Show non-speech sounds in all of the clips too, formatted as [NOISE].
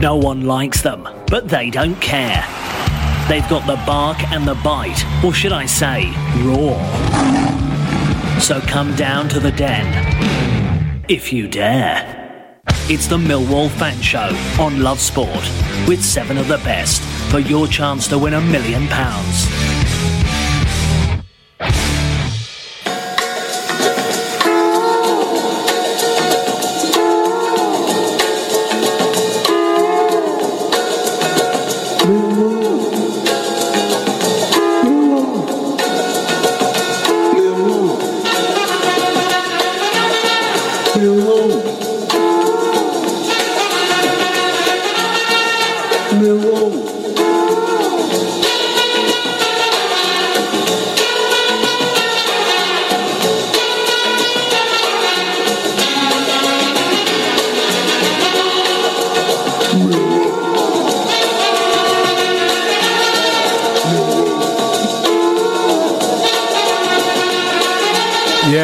No one likes them, but they don't care. They've got the bark and the bite, or should I say, raw. So come down to the den, if you dare. It's the Millwall Fan Show on Love Sport, with seven of the best for your chance to win a million pounds.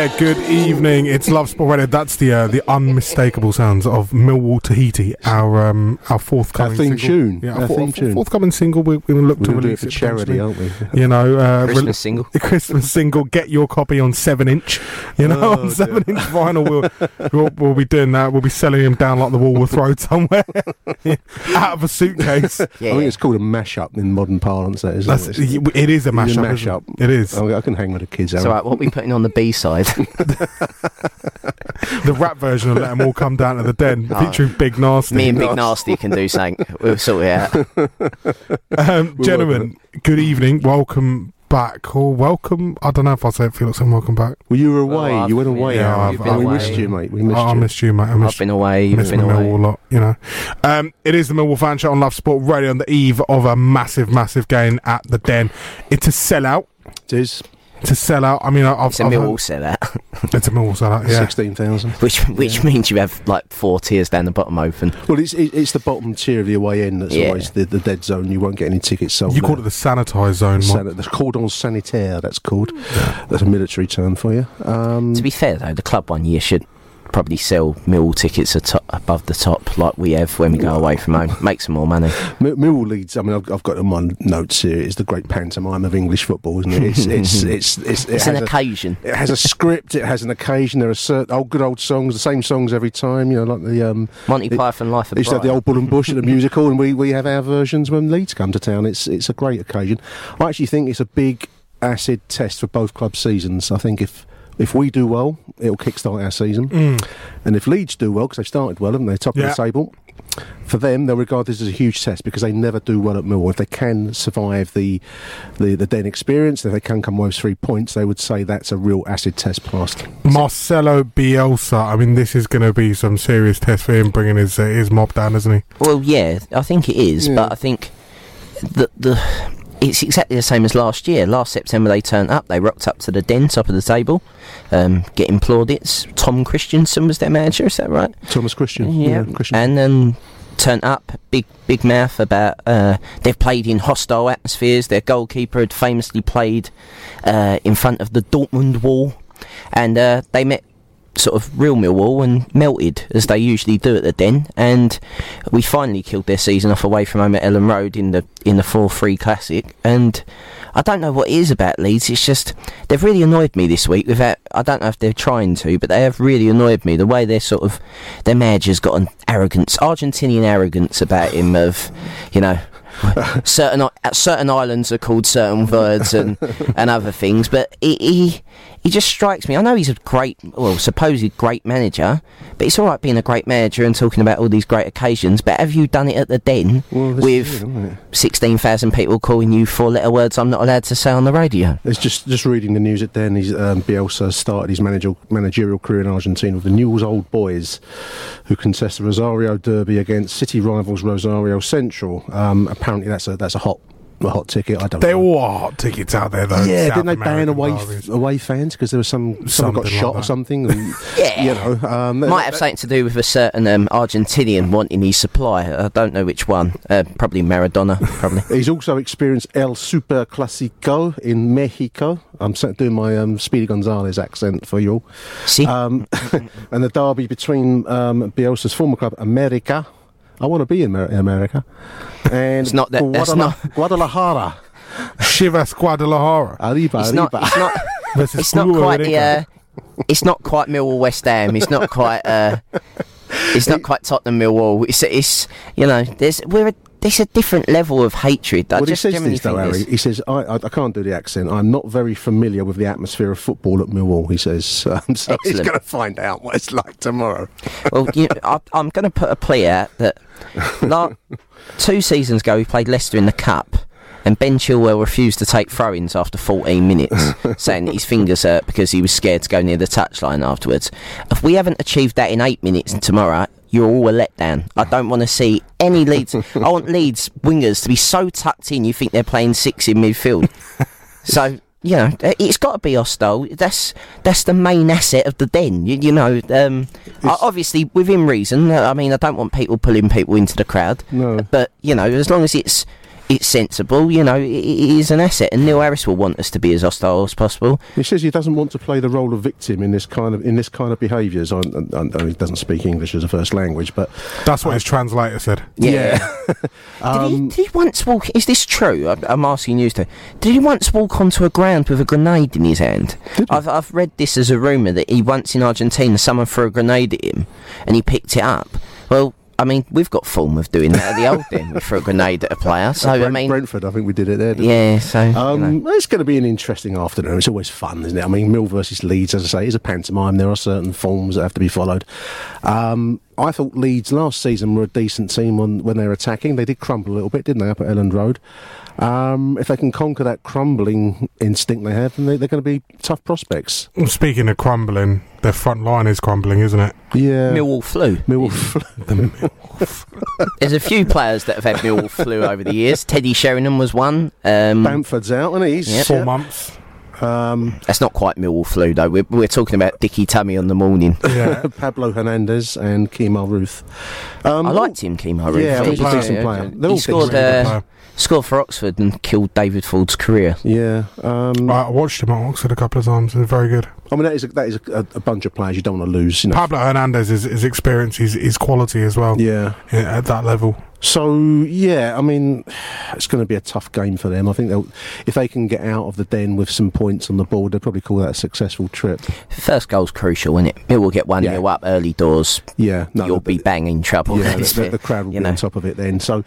Good evening. It's Love Sport Radio. That's the uh, the unmistakable sounds of Millwall Tahiti, our um, our forthcoming theme single. tune. Yeah, Our our, for- theme tune. forthcoming single. We, we will look We're to going to do it for charity, potentially. aren't we? You know, uh, [LAUGHS] Christmas rel- single. the [LAUGHS] Christmas single. Get your copy on seven inch. You know, Oh, on seven inch [LAUGHS] vinyl. We'll, we'll we'll be doing that. We'll be selling them down like the Woolworth Road somewhere, out of a suitcase. I think it's called a mashup in modern parlance. That is. That's, it is a mashup. isn't mashup. It? it is. I can hang with the kids. So, right, what are we putting on the B side? The rap version of Let 'Em All Come Down to the Den, Oh. featuring Big Nasty. Me and Big Nasty can do something. We'll sort it out. [LAUGHS] Um, gentlemen, good evening. Welcome back, or welcome. I don't know if I say it, Felix, and welcome back. Well, you were away. I've- you went away. yeah, Aaron. I've- Oh, we I've- missed you, mate. We missed I, I missed you, mate. I I've missed, been away. You've missed been away. Millwall lot, you know. Um, it is the Millwall fan show on Love Sport Radio on the eve of a massive, massive game at the Den. It's a sellout. It is It's a sellout. I mean, I- I've, It's a I've Millwall heard- sellout, [LAUGHS] It's a Millwall sellout. Yeah. sixteen thousand. which which means you have like four tiers down the bottom open. Well, it's it's the bottom tier of the away end. That's Yeah. always the, the dead zone. You won't get any tickets sold. You there. call it the sanitised zone, Mike. San- the cordon sanitaire. That's called. That's a military term for you. Um, To be fair though, the club one year should probably sell Millwall tickets at top, above the top like we have when we go away from home. Make some more money. [LAUGHS] Mi- Millwall leads. I mean, I've, I've got in my notes here. It's the great pantomime of English football, isn't it? It's [LAUGHS] it's it's, it's, it It's an has a- occasion. It has a script. It has an occasion. There are certain old, good old songs, the same songs every time. You know, like the um, Monty it- Python Life of used to have the old Bull and Bush at the [LAUGHS] musical, and we, we have our versions when Leeds come to town. It's it's a great occasion. I actually think it's a big acid test for both club seasons. I think if if we do well, it'll kickstart our season, Mm. and if Leeds do well, because they've started well, haven't they? Top Yeah. of the table. For them, they'll regard this as a huge test because they never do well at Millwall. If they can survive the the, the Den experience, if they can come away with three points, they would say that's a real acid test passed. Marcelo Bielsa. I mean, this is going to be some serious test for him bringing his uh, his mob down, isn't he? Well, yeah, I think it is, Yeah. but I think the the it's exactly the same as last year. Last September they turned up, they rocked up to the den, top of the table, um, getting plaudits. Tom Christiansen was their manager, is that right? Thomas Christian, Yeah, Christian. and then turned up, big big mouth about uh, they've played in hostile atmospheres. Their goalkeeper had famously played uh, in front of the Dortmund wall, and uh, they met sort of real Millwall and melted as they usually do at the Den, and we finally killed their season off away from home at Elland Road in the in the four three classic. And I don't know what it is about Leeds. It's just they've really annoyed me this week. Without I don't know if they're trying to, but they have really annoyed me. The way they're sort of their manager's got an arrogance, Argentinian arrogance about him. Of you know, [LAUGHS] certain i- certain islands are called certain words and [LAUGHS] and other things, but he, he he just strikes me. I know he's a great, well, supposed great manager, but it's all right being a great manager and talking about all these great occasions. But have you done it at the Den Well, with sixteen thousand people calling you four-letter words I'm not allowed to say on the radio? It's just just reading the news at then. He's, um, Bielsa started his managerial managerial career in Argentina with the Newell's Old Boys, who contest the Rosario Derby against city rivals Rosario Central. Um, apparently, that's a that's a hot a hot ticket. I don't. They know. all are hot tickets out there, though. Yeah, South didn't they ban away derbies. away fans because there was some someone got Something like shot or something? And, [LAUGHS] Yeah. you know, um, Might have something to do with a certain um, Argentinian wanting his supply. I don't know which one. Uh, probably Maradona. Probably. [LAUGHS] He's also experienced El Super Clasico in Mexico. I'm doing my um, Speedy Gonzalez accent for you all. See, Um, [LAUGHS] and the derby between um, Bielsa's former club, America. I want to be in, Mer- in America. And It's not that- Guadala- not- Guadalajara. [LAUGHS] Chivas Guadalajara. Arriba, it's not. [LAUGHS] It's not. It's not quite the. Uh, it's not quite Millwall West Ham. It's not quite. Uh, it's not [LAUGHS] quite Tottenham Millwall. It's, it's you know there's we're a, there's a different level of hatred. I Well, he says this though, Harry. He says, I, I, I can't do the accent. I'm not very familiar with the atmosphere of football at Millwall, he says. [LAUGHS] Um, so he's going to find out what it's like tomorrow. Well, you, [LAUGHS] I, I'm going to put a plea out that la two seasons ago we played Leicester in the cup, and Ben Chilwell refused to take throw-ins after 14 minutes, [LAUGHS] saying that his fingers hurt because he was scared to go near the touchline afterwards. If we haven't achieved that in eight minutes tomorrow. You're all a letdown. I don't want to see any Leeds. [LAUGHS] I want Leeds wingers to be so tucked in you think they're playing six in midfield. [LAUGHS] So you know, it's got to be hostile. That's that's the main asset of the den. You, you know, um, obviously within reason. I mean, I don't want people pulling people into the crowd. No. But you know, as long as it's it's sensible, you know, it, it is an asset. And Neil Harris will want us to be as hostile as possible. He says he doesn't want to play the role of victim in this kind of in this kind of behaviours. I, I, I he doesn't speak English as a first language, but That's what his translator said. Yeah. Um, [LAUGHS] did, he, did he once walk? Is this true? I, I'm asking you to. Did he once walk onto a ground with a grenade in his hand? I've I've read this as a rumor that he once in Argentina someone threw a grenade at him and he picked it up. Well. I mean, we've got form of doing that at the old [LAUGHS] den. for a grenade at a player. So, I Brent- mean, Brentford, I think we did it there. didn't we? yeah, so. you know. Um, it's going to be an interesting afternoon. It's always fun, isn't it? I mean, Mill versus Leeds, as I say, is a pantomime. There are certain forms that have to be followed. Um, I thought Leeds last season were a decent team when, when they were attacking. They did crumble a little bit, didn't they, up at Elland Road? Um, if they can conquer that crumbling instinct they have, then they, they're going to be tough prospects. Speaking of crumbling, their front line is crumbling, isn't it? Yeah. Millwall flu. Millwall. [LAUGHS] There's a few players that have had Millwall flu over the years. Teddy Sheringham was one. Um, Bamford's out, and he's Yep. Four months. Um, that's not quite Millwall flu, though. We're, we're talking about Dicky Tummy on the morning. [LAUGHS] Yeah. Pablo Hernandez and Kemar Roofe. Um, I liked him, Kemar Roofe. Yeah, He- he's a he- decent he- player. They're He all scored, decent uh, scored for Oxford and killed David Ford's career. Yeah. Um, I watched him at Oxford a couple of times. They're very good. I mean, that is a, that is a, a bunch of players you don't want to lose. You know. Pablo Hernandez is his experience, his, his quality as well. Yeah. yeah, at that level. So yeah, I mean, it's going to be a tough game for them. I think they'll, if they can get out of the den with some points on the board, they'll probably call that a successful trip. First goal's crucial, isn't it? It will get one Yeah. nil up early doors. Yeah, no, You'll the- be banging trouble. Yeah, [LAUGHS] the, the, the crowd will you be know. on top of it then. So,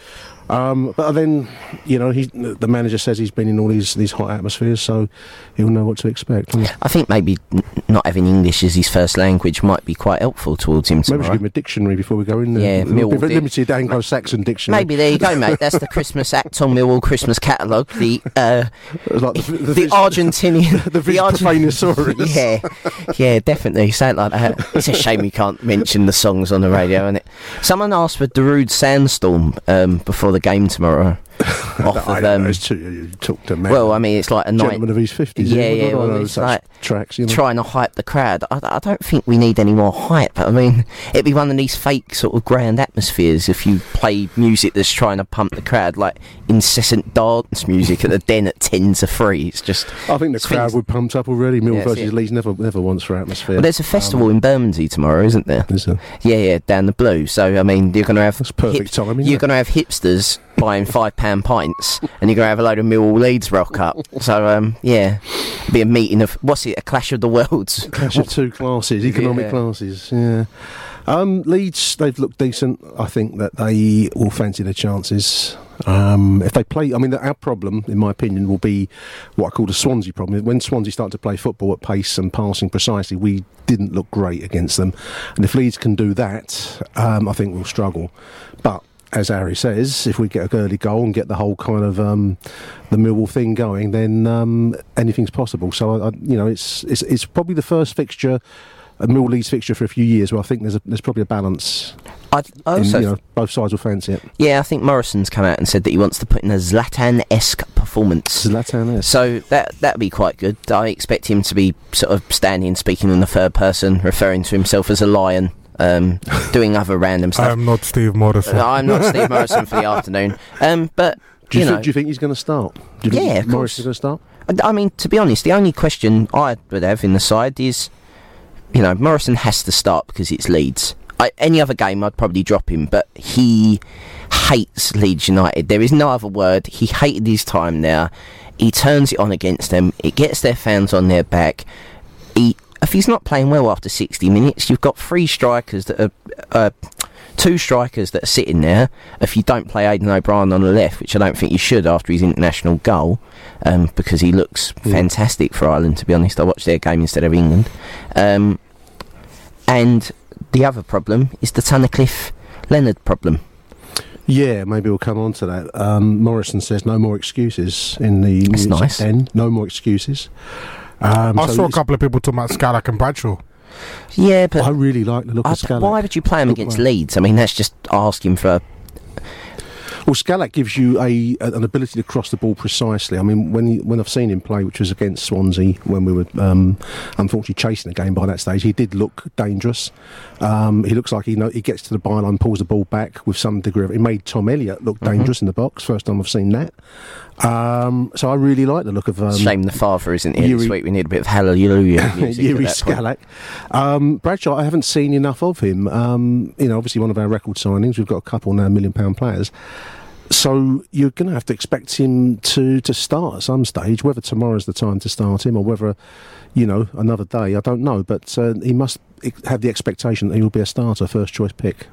um, but then you know, he, the manager says he's been in all these these hot atmospheres, so he'll know what to expect. I think maybe n- not having English as his first language might be quite helpful towards him Maybe we should give him a dictionary before we go in there. Yeah, A Millwall limited, Anglo-Saxon dictionary. Maybe there you go, mate. That's the Christmas act on Millwall Christmas catalogue. The uh, like the, the, Vis- Argentinian, [LAUGHS] the Vis Argent- Profanisaurus. yeah, yeah, definitely. Say it like that. It's a shame we can't mention the songs on the radio, isn't it? Someone asked for Darude Sandstorm um, before the game tomorrow. [LAUGHS] off of don't know, too, you talk to Matt, well, I mean, it's like a night. of his fifties. Yeah, yeah. Well, it's like tracks. You know? trying to hype the crowd. I, I don't think we need any more hype. I mean, [LAUGHS] it'd be one of these fake sort of grand atmospheres if you play music that's trying to pump the crowd, like incessant dance music at the den at ten to three. It's just. I think the crowd would pumped up already. Mill Yeah, versus. Leeds never never once for atmosphere. Well, there's a festival in Bermondsey tomorrow, isn't there? Is there? Yeah, yeah, down the blue. So I mean, you're going to have. That's perfect hip- timing. You're going to have hipsters buying five pound pints, and you're going to have a load of Millwall Leeds rock up. So um, yeah, be a meeting of what's it? A clash of the worlds. Clash of two classes, economic Yeah. classes. Yeah. Um, Leeds, they've looked decent. I think that they will fancy their chances. Um, if they play, I mean, our problem, in my opinion, will be what I call the Swansea problem. When Swansea started to play football at pace and passing precisely, we didn't look great against them. And if Leeds can do that, um, I think we'll struggle. But as Harry says, if we get an early goal and get the whole kind of um, the Millwall thing going, then um, anything's possible. So, I, I, you know, it's, it's it's probably the first fixture, a Millwall Leeds fixture for a few years, where I think there's a, there's probably a balance. I in, also, you know, both sides will fancy it. yeah, I think Morison's come out and said that he wants to put in a Zlatan-esque performance. Zlatan is. So that that'd be quite good. I expect him to be sort of standing, speaking in the third person, referring to himself as a lion, um, [LAUGHS] doing other random stuff. I'm not Steve Morison. Uh, I'm not Steve Morison for the [LAUGHS] afternoon, um, but Do you, you think, know, do you think he's going to start? Do you think Yeah, of Morris course. is going to start. I- I mean, to be honest, the only question I would have in the side is, you know, Morison has to start because it's Leeds. I, any other game, I'd probably drop him, but he hates Leeds United. There is no other word. He hated his time there. He turns it on against them. It gets their fans on their back. He, if he's not playing well after 60 minutes, you've got three strikers that are. Uh, Two strikers that are sitting there. If you don't play Aiden O'Brien on the left, which I don't think you should after his international goal, um, because he looks fantastic for Ireland. To be honest, I watched their game instead of England. Um, and the other problem is the Tunnicliffe Leonard problem. Yeah, maybe we'll come on to that. Um, Morison says no more excuses in the That's music nice. den. No more excuses. Um, I so saw a couple of people talking about Skalak and Bradshaw. Yeah, but I really like the look I of d- Skalak. why would you play him Look against well. Leeds? I mean, that's just asking for. Well, Skalak gives you a, an ability to cross the ball precisely. I mean, when he, when I've seen him play, which was against Swansea, when we were um, unfortunately chasing the game by that stage, he did look dangerous. Um, he looks like he know, he gets to the byline, pulls the ball back with some degree of. It made Tom Elliott look Mm-hmm. dangerous in the box. First time I've seen that. Um, so I really like the look of. Um, Shame the father isn't here this week. We need a bit of hallelujah [LAUGHS] Yuri at that point. Skalak. Um, Bradshaw, I haven't seen enough of him. Um, you know, obviously one of our record signings. We've got a couple now million pound players. So you're going to have to expect him to, to start at some stage. Whether tomorrow's the time to start him or whether, you know, another day, I don't know. But uh, he must have the expectation that he will be a starter, first choice pick.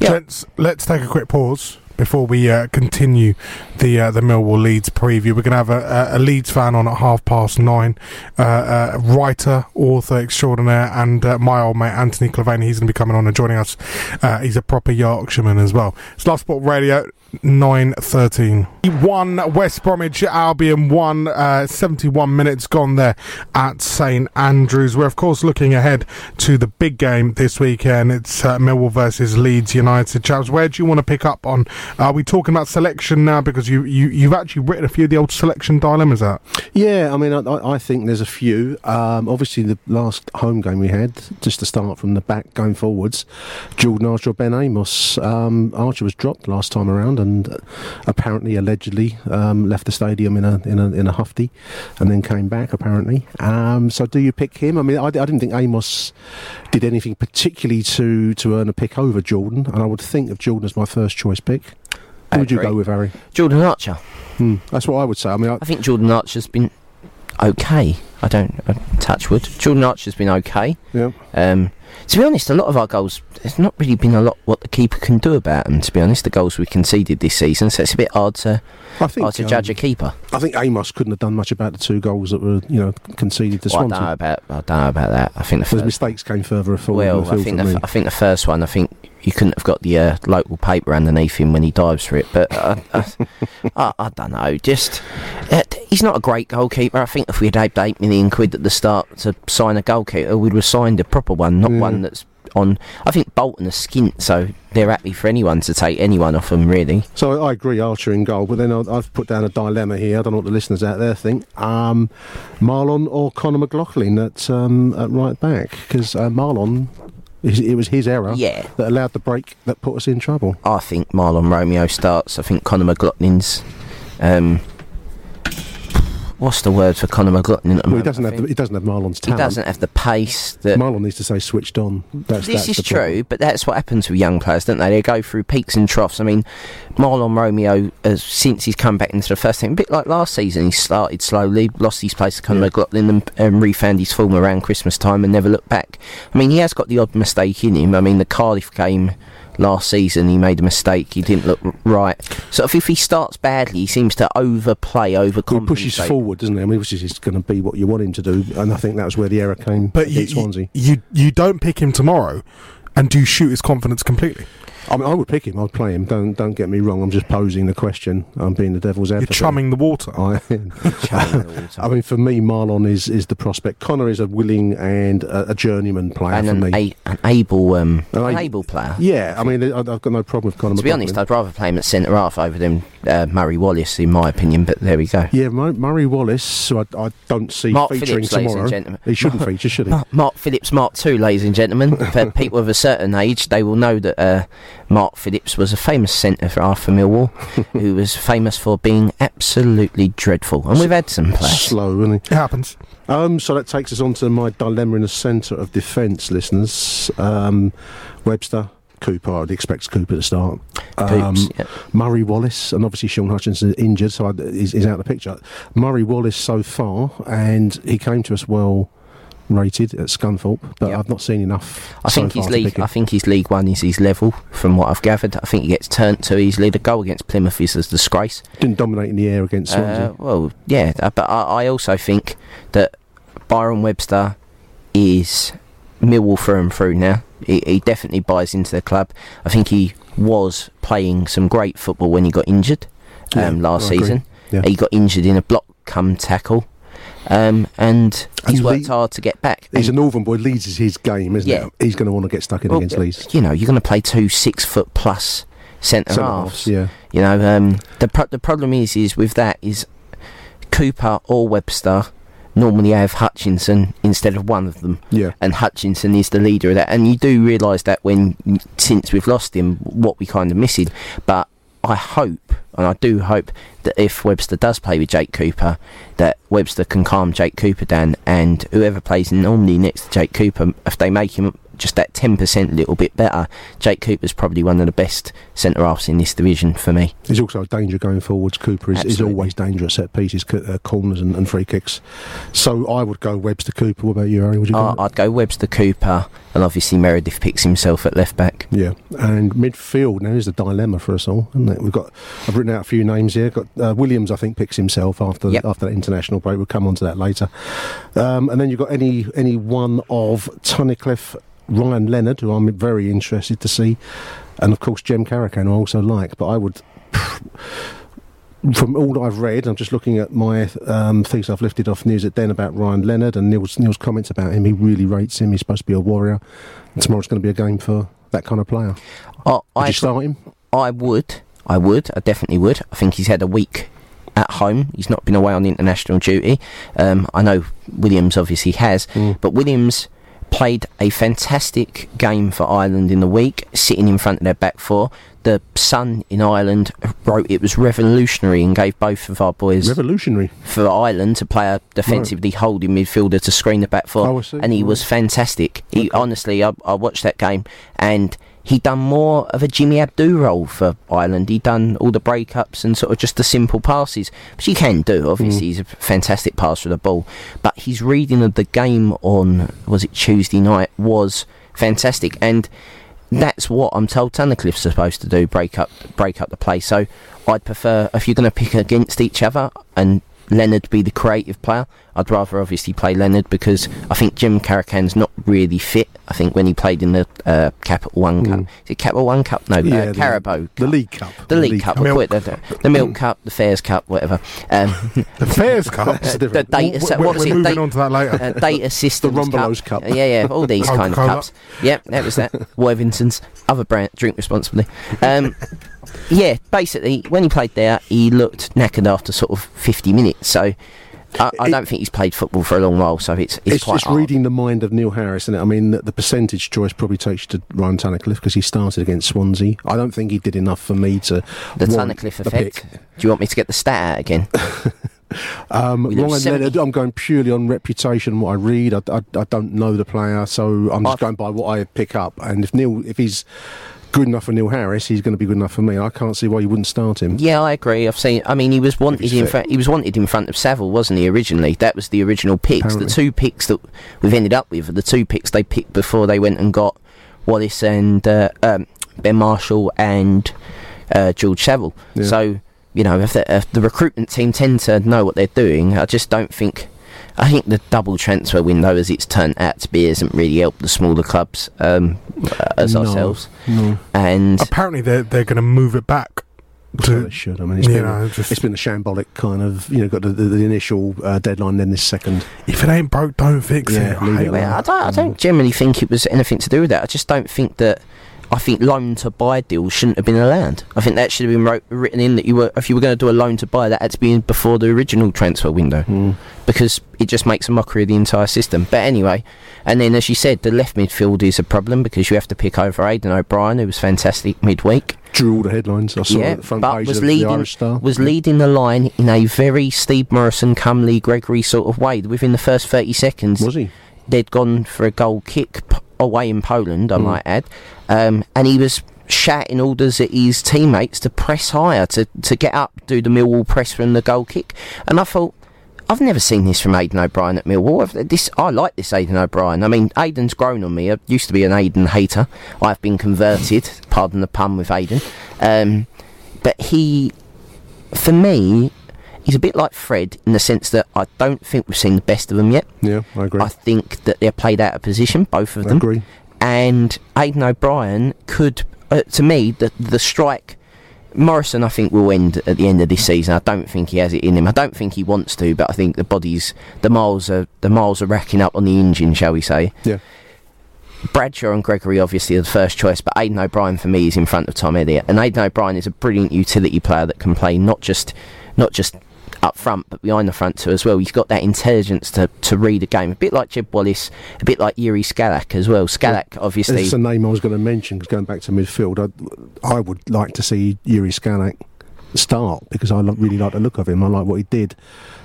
Yeah. Let's let's take a quick pause before we uh, continue the uh, the Millwall Leeds preview. We're going to have a, a, a Leeds fan on at half past nine, uh, uh, writer, author extraordinaire, and uh, my old mate Anthony Clavane. He's going to be coming on and joining us. Uh, he's a proper Yorkshireman as well. It's Love Sport Radio. 9.13 1 West Bromwich Albion 1 uh, 71 minutes gone there at St Andrews. We're of course looking ahead to the big game this weekend. It's uh, Millwall versus Leeds United. Chaps where do you want to pick up on are we talking about selection now? Because you, you, you've actually written a few of the old selection dilemmas out. Yeah, I mean, I, I I think there's a few. Um, obviously, the last home game we had, just to start from the back going forwards, Jordan Archer Ben Amos. Um, Archer was dropped last time around, and uh, apparently, allegedly, um, left the stadium in a in a in a hufty, and then came back. Apparently, um, so do you pick him? I mean, I, I didn't think Amos did anything particularly to to earn a pick over Jordan, and I would think of Jordan as my first choice pick. Who would you go with, Harry? Jordan Archer. Hmm, that's what I would say. I mean, I, I think Jordan Archer's been okay. I don't uh, touch wood. Jordan Archer's been okay. yeah. Um, to be honest, a lot of our goals, there's not really been a lot what the keeper can do about them. To be honest, the goals we conceded this season, so it's a bit hard to I think hard to judge um, a keeper. I think Amos couldn't have done much about the two goals that were, you know, conceded to Well, I don't know about I don't know about that. I think the Those first, mistakes came further afield. well, I think the, f- I think the first one, I think you couldn't have got the uh, local paper underneath him when he dives for it. But uh, uh, [LAUGHS] I, I don't know. Just uh, he's not a great goalkeeper. I think if we had had eight million quid at the start to sign a goalkeeper, we'd have signed a proper one, not Yeah. one that's on. I think Bolton are skint, so they're happy for anyone to take anyone off them, really. So I agree, Archer in goal, but then I've put down a dilemma here. I don't know what the listeners out there think. Um, Marlon or Conor McLaughlin at um, at right back because uh, Marlon, it was his error Yeah. that allowed the break that put us in trouble. I think Marlon Romeo starts. I think Conor McLaughlin's. Um, what's the word for Conor McLaughlin? at the Well, he moment, doesn't have the, he doesn't have Marlon's talent. He doesn't have the pace that. Marlon needs to say switched on. That's, this that's is true, problem. but that's what happens with young players, don't they? They go through peaks and troughs. I mean, Marlon Romeo, uh, since he's come back into the first team, a bit like last season, he started slowly, lost his place to Conor Yeah. McLaughlin, and, and refound his form around Christmas time and never looked back. I mean, he has got the odd mistake in him. I mean, the Cardiff game last season, he made a mistake. He didn't look right. So if, if he starts badly, he seems to overplay, overcompensate. He pushes forward, doesn't he? I mean, which is going to be what you want him to do, and I think that was where the error came But you, Swansea. you you don't pick him tomorrow, and do you shoot his confidence completely? I mean, I would pick him. I'd play him. Don't don't get me wrong. I'm just posing the question. I'm being the devil's You're advocate. chumming the water. I, [LAUGHS] [LAUGHS] I mean, for me, Marlon is, is the prospect. Connor is a willing and a, a journeyman player and for an, me. a, an able, um, An an able player. yeah, I mean, I- I've got no problem with Connor. To be honest, I'd rather play him at centre half over than uh, Murray Wallace, in my opinion. But there we go. yeah, Mur- Murray Wallace, who I, I don't see Mark featuring Phillips, ladies and tomorrow. gentlemen. He shouldn't feature, should he? Mark, Mark Phillips, Mark Two, ladies and gentlemen. [LAUGHS] For people of a certain age, they will know that uh, Mark Phillips was a famous centre for Arthur for Millwall, [LAUGHS] who was famous for being absolutely dreadful. And we've had some players. Slow, isn't he? It happens. Um, so that takes us on to my dilemma in the centre of defence, listeners. Um, Webster, Cooper, I'd expect Cooper to start. Um, Coops, yeah. Murray Wallace, and obviously Shaun Hutchinson is injured, so I, he's, he's out of the picture. Murray Wallace so far, and he came to us well rated at Scunthorpe, but Yep. I've not seen enough. I so think his to league. I think his League One is his level, from what I've gathered. I think he gets turned too easily. The goal against Plymouth is a disgrace. didn't dominate in the air against Swansea. Uh, well, yeah, uh, but I, I also think that Byron Webster is Millwall through and through now. He, he definitely buys into the club. I think he was playing some great football when he got injured um, Yeah, last season. Yeah. He got injured in a block come tackle. Um, and he's And worked Lee- hard to get back. He's a Northern boy. Leeds is his game, isn't Yeah. it? He's going to want to get stuck in well, against Leeds. You know, you're going to play two six foot plus centre halves. halves, yeah. You know, um, the pro- the problem is is with that is Cooper or Webster normally have Hutchinson instead of one of them, Yeah. and Hutchinson is the leader of that. And you do realise that when since we've lost him, what we kind of missing. But I hope, and I do hope that if Webster does play with Jake Cooper, that Webster can calm Jake Cooper down, and whoever plays normally next to Jake Cooper, if they make him just that ten percent little bit better, Jake Cooper's probably one of the best centre halves in this division for me. He's also a danger going forwards. Cooper is, is always dangerous at pieces, uh, corners, and, and free kicks. So I would go Webster Cooper. What about you, Harry? Would you go? Uh, I'd go Webster Cooper, and obviously Meredith picks himself at left back. yeah, and midfield now is the dilemma for us all, isn't it? We've got. I've written out a few names here. Got uh, Williams, I think, picks himself after Yep. after that international break. We'll come on to that later. Um, and then you've got any any one of Tunnicliffe, Ryan Leonard, who I'm very interested to see, and of course Jem Karacan, who I also like. But I would. [SIGHS] From all that I've read, I'm just looking at my um, things I've lifted off News at Den about Ryan Leonard and Neil's, Neil's comments about him. He really rates him. He's supposed to be a warrior. And tomorrow's going to be a game for that kind of player. Oh, Would I you start him? I would, I would, I definitely would. I think he's had a week at home. He's not been away on international duty. Um, I know Williams obviously has, Mm. but Williams played a fantastic game for Ireland in the week, sitting in front of their back four. The Sun in Ireland wrote it was revolutionary and gave both of our boys Revolutionary. for Ireland to play a defensively holding midfielder to screen the back four, Oh, and he Right. was fantastic. He Okay. honestly, I, I watched that game, and he done more of a Jimmy Abdou role for Ireland. He done all the breakups and sort of just the simple passes, which he can do. Obviously, Mm. he's a fantastic passer of the ball, but his reading of the game on was it Tuesday night was fantastic, and that's what I'm told Tunnicliffe's supposed to do: break up, break up the play. So I'd prefer if you're going to pick against each other and Leonard be the creative player, I'd rather obviously play Leonard because I think Jem Karacan's not really fit. I think when he played in the uh, Capital One Cup, is it Capital One Cup? No, Hmm. Yeah, uh, the- Carabao. the League Cup. The, The League, League Cup. Cup. I'll call it the, the, the Milk Cup, the Fairs Cup, whatever. Um, [LAUGHS] The Fairs Cup. [LAUGHS] The data. We're- we're was it? moving Data- on to that later. [LAUGHS] uh, data systems Rumbelows Cup. Uh, yeah, yeah, all these kind of cups. Yep, that was that. Worthingtons, other brand, drink responsibly. Um, yeah, basically, when he played there, he looked knackered after sort of 50 minutes. So I, I It- don't think he's played football for a long while. So it's it's, It's, quite it's hard. reading the mind of Neil Harris, isn't it? I mean, the, the percentage choice probably takes you to Ryan Tunnicliffe because he started against Swansea. I don't think he did enough for me to. the Tunnicliffe effect. pick. Do you want me to get the stat out again? [LAUGHS] Um, Ryan 70 Leonard, I'm going purely on reputation what I read. I, I, I don't know the player, so I'm just I've- going by what I pick up. And if Neil, if he's good enough for Neil Harris, he's going to be good enough for me. I can't see why you wouldn't start him. Yeah, I agree. I've seen. I mean, he was wanted in front. He was wanted in front of Saville, wasn't he? Originally, that was the original picks. Apparently. The two picks that we've ended up with are the two picks they picked before they went and got Wallace and uh, um, Ben Marshall and uh, George Saville. Yeah. So you know, if the, if the recruitment team tend to know what they're doing, I just don't think. I think the double transfer window, as it's turned out to be, hasn't really helped the smaller clubs um, uh, as No, ourselves. No, And Apparently, they're they're going to move it back well, to. they should. I mean, it's You been, know, just- it's been a shambolic kind of, you know, got the, the, the initial uh, deadline, then this second. If it ain't broke, don't fix Yeah, it. I leave it I don't, I don't generally think it was anything to do with that. I just don't think that. I think loan to buy deals shouldn't have been allowed. I think that should have been wrote, written in that you were, if you were going to do a loan to buy, that had to be in before the original transfer window, Hmm. because it just makes a mockery of the entire system. But anyway, and then as you said, the left midfield is a problem because you have to pick over Aiden O'Brien, who was fantastic midweek. Drew all the headlines. I saw Yeah, at the front but page was of the leading Irish Star. was leading the line in a very Steve Morison, Cumley, Gregory sort of way. Within the first thirty seconds, Was he? they'd gone for a goal kick away in Poland. I might add, um, and he was shouting orders at his teammates to press higher, to, to get up, do the Millwall press from the goal kick. And I thought, I've never seen this from Aiden O'Brien at Millwall. This, I like this Aiden O'Brien. I mean, Aiden's grown on me. I used to be an Aiden hater. I've been converted, pardon the pun with Aiden. Um, but he, for me, he's a bit like Fred in the sense that I don't think we've seen the best of them yet. Yeah, I agree. I think that they're played out of position, both of I them. agree. And Aiden O'Brien could, uh, to me, the the strike. Morison, I think, will end at the end of this season. I don't think he has it in him. I don't think he wants to, but I think the bodies, the miles are the miles are racking up on the engine, shall we say? Yeah. Bradshaw and Gregory obviously are the first choice, but Aiden O'Brien for me is in front of Tom Elliott, and Aiden O'Brien is a brilliant utility player that can play not just not just up front, but behind the front too as well. He's got that intelligence to, to read a game, a bit like Jed Wallace, a bit like Yuri Skalak as well. Skalak obviously, It's a name I was going to mention because going back to midfield, I, I would like to see Yuri Skalak start because I really like the look of him. I like what he did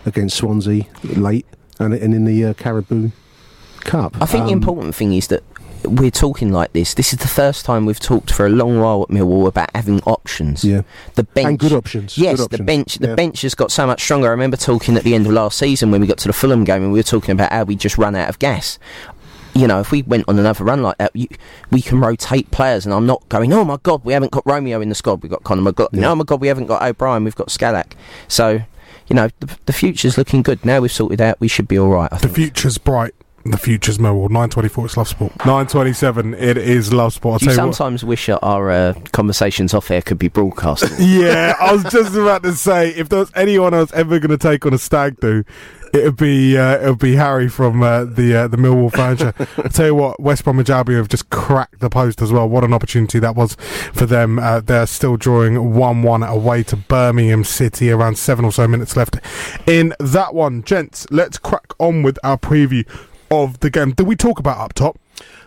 against Swansea late and, and in the uh, Carabao Cup. I think the Um, important thing is that we're talking like this. This is the first time we've talked for a long while at Millwall about having options. Yeah. The bench And good options. Yes, Good the options. bench. The Yeah. bench has got so much stronger. I remember talking at the end of last season when we got to the Fulham game and we were talking about how we just run out of gas. You know, if we went on another run like that, you, we can rotate players. And I'm not going, oh my god, we haven't got Romeo in the squad. We've got Conor McLaughlin. Yeah. Oh my god, we haven't got O'Brien. We've got Skalak. So, you know, the, the future's looking good. Now we've sorted out, we should be all right. I The future's bright. The future's Millwall. 924, it's Love Sport. 927, it is Love Sport. I'll you you what. sometimes wish our uh, conversations off air could be broadcast. [LAUGHS] Yeah, I was just about to say, if there was anyone else ever going to take on a stag do, it would be uh, it would be Harry from uh, the uh, the Millwall fan show. [LAUGHS] I tell you what, West Bromwich Albion have just cracked the post as well. What an opportunity that was for them. Uh, they're still drawing one-one away to Birmingham City. Around seven or so minutes left in that one, gents. Let's crack on with our preview of the game. Did we talk about up top?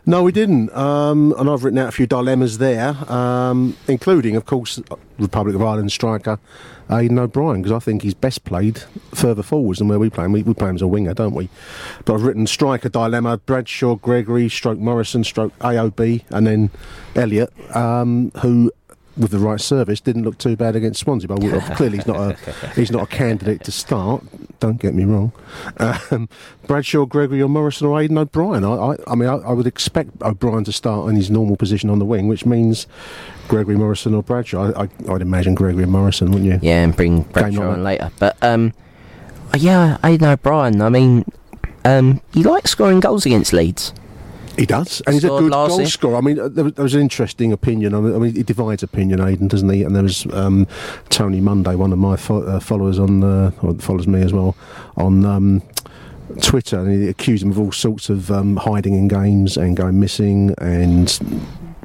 No, we didn't. Um, and I've written out a few dilemmas there, um, including, of course, Republic of Ireland striker Aiden O'Brien, because I think he's best played further forwards than where we play him. We, we play him as a winger, don't we? But I've written striker dilemma Bradshaw, Gregory, stroke Morison, stroke AOB, and then Elliot, um, who. With the right service, didn't look too bad against Swansea. But [LAUGHS] clearly, he's not a he's not a candidate to start. Don't get me wrong. Um, Bradshaw, Gregory, or Morison, or Aiden O'Brien. I, I, I mean, I, I would expect O'Brien to start in his normal position on the wing, which means Gregory, Morison, or Bradshaw. I, I'd imagine Gregory and Morison, wouldn't you? Yeah, and bring Bradshaw on. on later. But um, Yeah, Aiden O'Brien. I mean, um, he likes scoring goals against Leeds. He does, and he's a good goal scorer. I mean, uh, there was, there was an interesting opinion. I mean, I mean, he divides opinion, Aiden, doesn't he? And there was um, Tony Monday, one of my fo- uh, followers on, uh, or follows me as well, on um, Twitter, and he accused him of all sorts of um, hiding in games and going missing and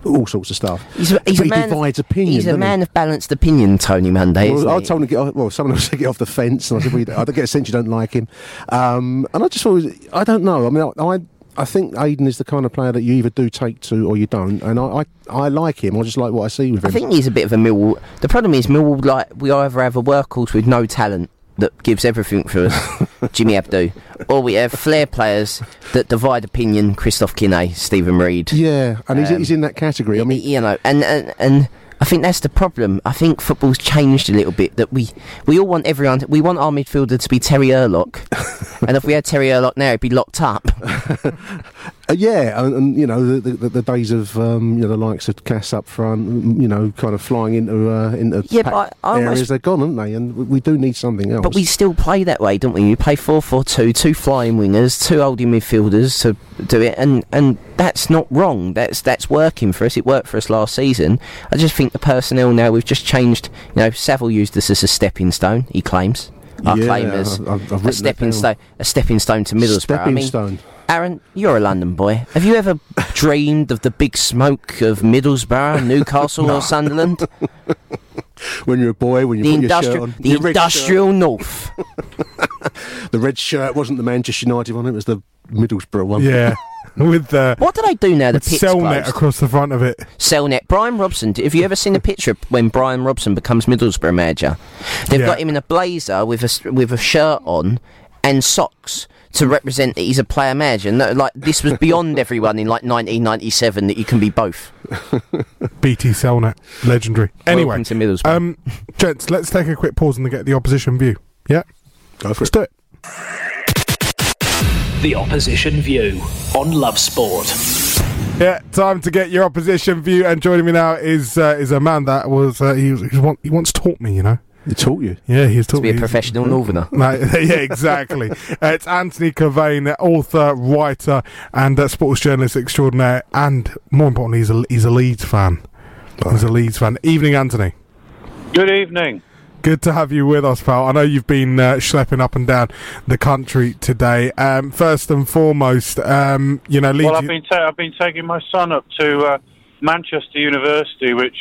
all sorts of stuff. He's, a- he's But a he man. divides opinion. he's a doesn't he? man of balanced opinion, Tony Monday. Well, I told him to get off, well, someone else to get off the fence, and I said, well, I don't get a sense you don't like him. Um, and I just thought, was- I don't know. I mean, I, I, I think Aiden is the kind of player that you either do take to or you don't, and I, I, I like him. I just like what I see with him. I think he's a bit of a Millwall. The problem is Millwall, like we either have a workhorse with no talent that gives everything for us, [LAUGHS] Jimmy Abdou, or we have flair players that divide opinion, Christoph Kinney, Stephen Reid. yeah, and he's, Um, he's in that category. I mean, you know, and, and and I think that's the problem. I think football's changed a little bit. That we we all want everyone. We want our midfielder to be Terry Hurlock, [LAUGHS] and if we had Terry Hurlock now, he'd be locked up. [LAUGHS] Uh, yeah, and, and you know the, the, the days of um, you know the likes of Cass up front, you know, kind of flying into uh, into Yeah, but I- I areas. They're gone, aren't they? And we, we do need something else. But we still play that way, don't we? We play 4 4 2, two flying wingers, two holding midfielders to do it, and, and that's not wrong. That's that's working for us. It worked for us last season. I just think the personnel now, we've just changed. You know, Saville used this as a stepping stone, he claims. I Yeah, claim as I've- I've a stepping stone, a stepping stone to Middlesbrough. I mean, stone. Aaron, you're a London boy. Have you ever dreamed of the big smoke of Middlesbrough, Newcastle, or [LAUGHS] Sunderland? when you're a boy, when you The put your shirt on, the your industrial north. [LAUGHS] the red shirt wasn't the Manchester United one; it was the Middlesbrough one. Yeah, [LAUGHS] with uh, What did I do now? The with pit's Cellnet closed? across the front of it. Cellnet. Brian Robson. Have you ever seen a picture of when Brian Robson becomes Middlesbrough manager? They've Yeah. got him in a blazer with a s- with a shirt on and socks to represent that he's a player manager. No, like this was beyond [LAUGHS] everyone in like 1997 that you can be both. [LAUGHS] BT Cellnet, legendary. Anyway, Welcome to Middlesbrough. um, gents, let's take a quick pause and get the opposition view. Yeah, Go for let's it. do it. The opposition view on Love Sport. Yeah, time to get your opposition view. And joining me now is uh, is a man that was uh, he he, was one, he once taught me. You know, They taught you. yeah, he's taught you. to be me. a professional northerner. [LAUGHS] [LAUGHS] Yeah, exactly. uh, it's Anthony Clavane, author, writer, and uh, sports journalist extraordinaire, and more importantly, he's a he's a Leeds fan. He's a Leeds fan. Evening, Anthony. Good evening. Good to have you with us, pal. I know you've been uh, schlepping up and down the country today. Um, first and foremost, um, you know, Leeds. Well, I've been ta- I've been taking my son up to uh, Manchester University, which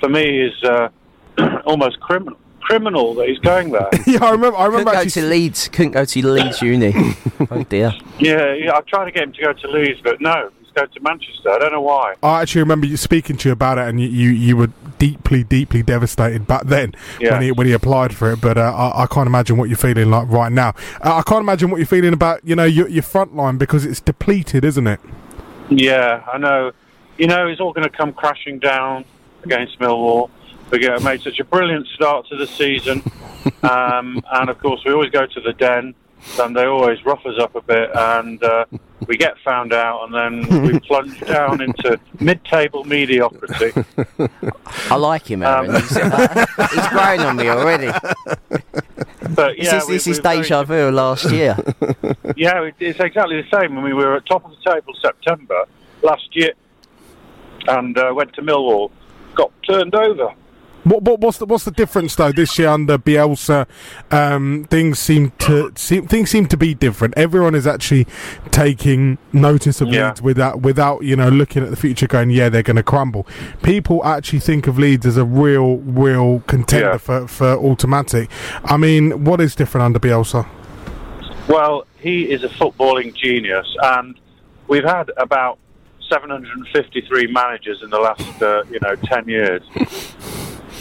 for me is uh, [CLEARS THROAT] almost criminal. Criminal that he's going there. [LAUGHS] yeah, I remember. I remember. Couldn't remember go actually. to Leeds. Couldn't go to Leeds Uni. [LAUGHS] oh dear. yeah, yeah, I tried to get him to go to Leeds, but no, he's going to Manchester. I don't know why. I actually remember you speaking to you about it, and you, you, you were deeply, deeply devastated back then Yeah. when he when he applied for it. But uh, I, I can't imagine what you're feeling like right now. Uh, I can't imagine what you're feeling about you know your, your front line because it's depleted, isn't it? Yeah, I know. You know, it's all going to come crashing down against Millwall. We get made such a brilliant start to the season, [LAUGHS] um, and of course we always go to the den, and they always rough us up a bit, and uh, we get found out, and then we [LAUGHS] plunge down into mid-table mediocrity. I like him, Aaron. Um, he's, uh, he's growing on me already. But This yeah, is, we- this is we're deja vu last year. [LAUGHS] Yeah, it- it's exactly the same. I mean, we were at top of the table September last year, and uh, went to Millwall, got turned over. What, what what's the what's the difference though this year under Bielsa? Um, things seem to seem, things seem to be different. Everyone is actually taking notice of Yeah. Leeds without without you know looking at the future, going yeah they're going to crumble. People actually think of Leeds as a real real contender Yeah. for for automatic. I mean, what is different under Bielsa? Well, he is a footballing genius, and we've had about 753 managers in the last, uh, you know, 10 years. [LAUGHS]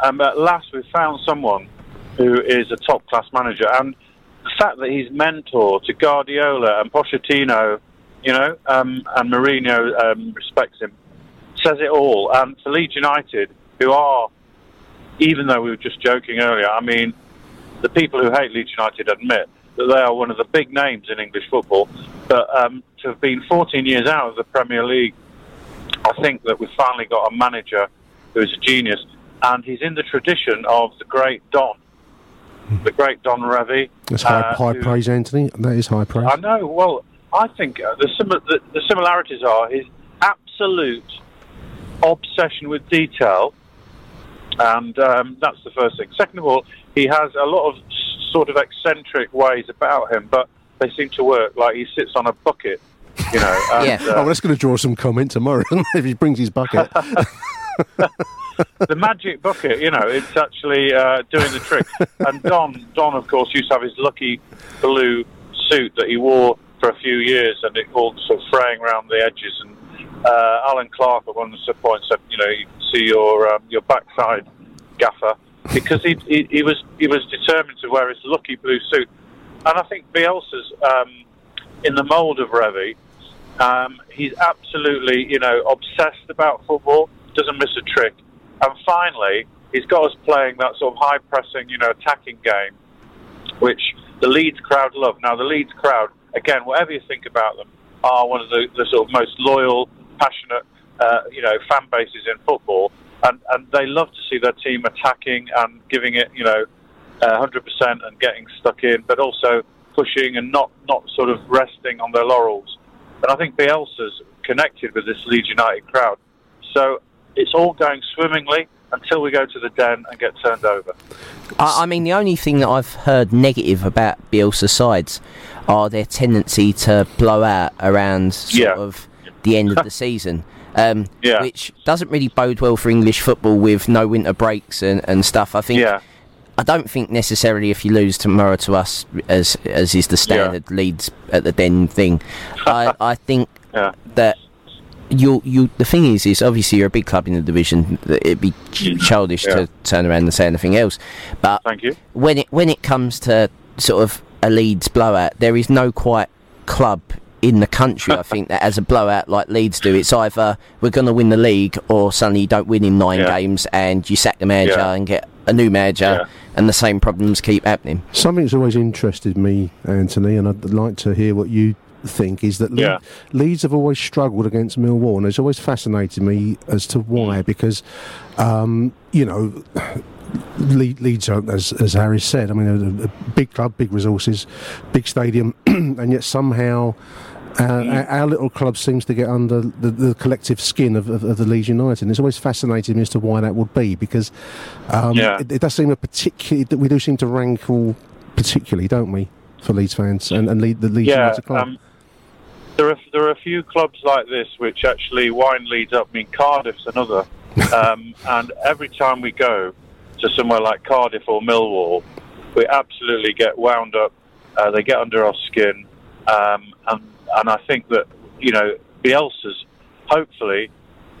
Um, at last, we found someone who is a top class manager, and the fact that he's mentor to Guardiola and Pochettino, you know, um, and Mourinho um, respects him, says it all. And for Leeds United, who are, even though we were just joking earlier, I mean, the people who hate Leeds United admit that they are one of the big names in English football. But um, to have been 14 years out of the Premier League, I think that we've finally got a manager who is a genius and he's in the tradition of the great Don, the great Don Revie. That's high, uh, high who- praise, Anthony. That is high praise. I know. Well, I think uh, the, sim- the, the similarities are his absolute obsession with detail, and um, that's the first thing. Second of all, he has a lot of sort of eccentric ways about him, but they seem to work. Like he sits on a bucket, you know. [LAUGHS] And, oh, uh, well, that's going to draw some comment tomorrow [LAUGHS] if he brings his bucket. [LAUGHS] [LAUGHS] the magic bucket, you know, it's actually uh, doing the trick. And Don, Don, of course, used to have his lucky blue suit that he wore for a few years, and it all sort of fraying around the edges. And uh, Allan Clarke at one point said, you know, you can see your um, your backside, gaffer, because he, he he was he was determined to wear his lucky blue suit. And I think Bielsa's um, in the mould of Revie. Um, he's absolutely, you know, obsessed about football. Doesn't miss a trick. And finally, he's got us playing that sort of high pressing, you know, attacking game, which the Leeds crowd love. Now, the Leeds crowd, again, whatever you think about them, are one of the, the sort of most loyal, passionate, uh, you know, fan bases in football, and and they love to see their team attacking and giving it, you know, uh, 100% and getting stuck in, but also pushing and not not sort of resting on their laurels. And I think Bielsa's connected with this Leeds United crowd, so it's all going swimmingly until we go to the den and get turned over. I, I mean, the only thing that I've heard negative about Bielsa sides are their tendency to blow out around sort Yeah. of the end of the [LAUGHS] season. Um, Yeah. Which doesn't really bode well for English football with no winter breaks and, and stuff. I think. I don't think necessarily if you lose tomorrow to us, as as is the standard Leeds at the Den thing. I [LAUGHS] I think that you you the thing is is obviously you're a big club in the division. It'd be childish Yeah. to turn around and say anything else. But Thank you. when it when it comes to sort of a Leeds blowout, there is no quite club in the country. I [LAUGHS] think that as a blowout like Leeds do. It's either we're going to win the league, or suddenly you don't win in nine Yeah. games and you sack the manager Yeah. and get a new manager, and the same problems keep happening. Something's always interested me, Anthony, and I'd like to hear what you think is that Le- Yeah. Leeds have always struggled against Millwall, and it's always fascinated me as to why. Because, um, you know, Le- Leeds, are, as, as Harry said, I mean, a, a big club, big resources, big stadium, [CLEARS THROAT] and yet somehow. Uh, our, our little club seems to get under the, the collective skin of, of, of the Leeds United. And it's always fascinated me as to why that would be, because um, Yeah. it, it does seem a particular. that We do seem to rankle particularly, don't we, for Leeds fans and, and lead, the Leeds yeah, United club? um, there are there are a few clubs like this which actually wine Leeds up. I mean, Cardiff's another, [LAUGHS] um, and every time we go to somewhere like Cardiff or Millwall, we absolutely get wound up. Uh, they get under our skin, um, and and I think that you know Bielsa's hopefully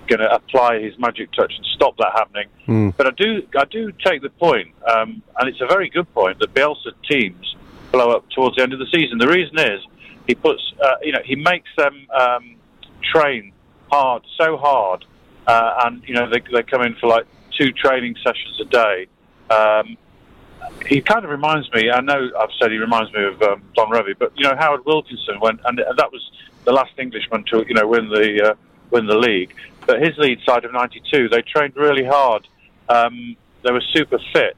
going to apply his magic touch and stop that happening. Mm. But I do, I do take the point, um, and it's a very good point that Bielsa teams blow up towards the end of the season. The reason is he puts, uh, you know, he makes them um, train hard, so hard, uh, and you know they they come in for like two training sessions a day. Um, he kind of reminds me. I know I've said he reminds me of um, Don Revie, but you know Howard Wilkinson when, and that was the last Englishman to you know win the uh, win the league. But his lead side of '92, they trained really hard. Um, they were super fit,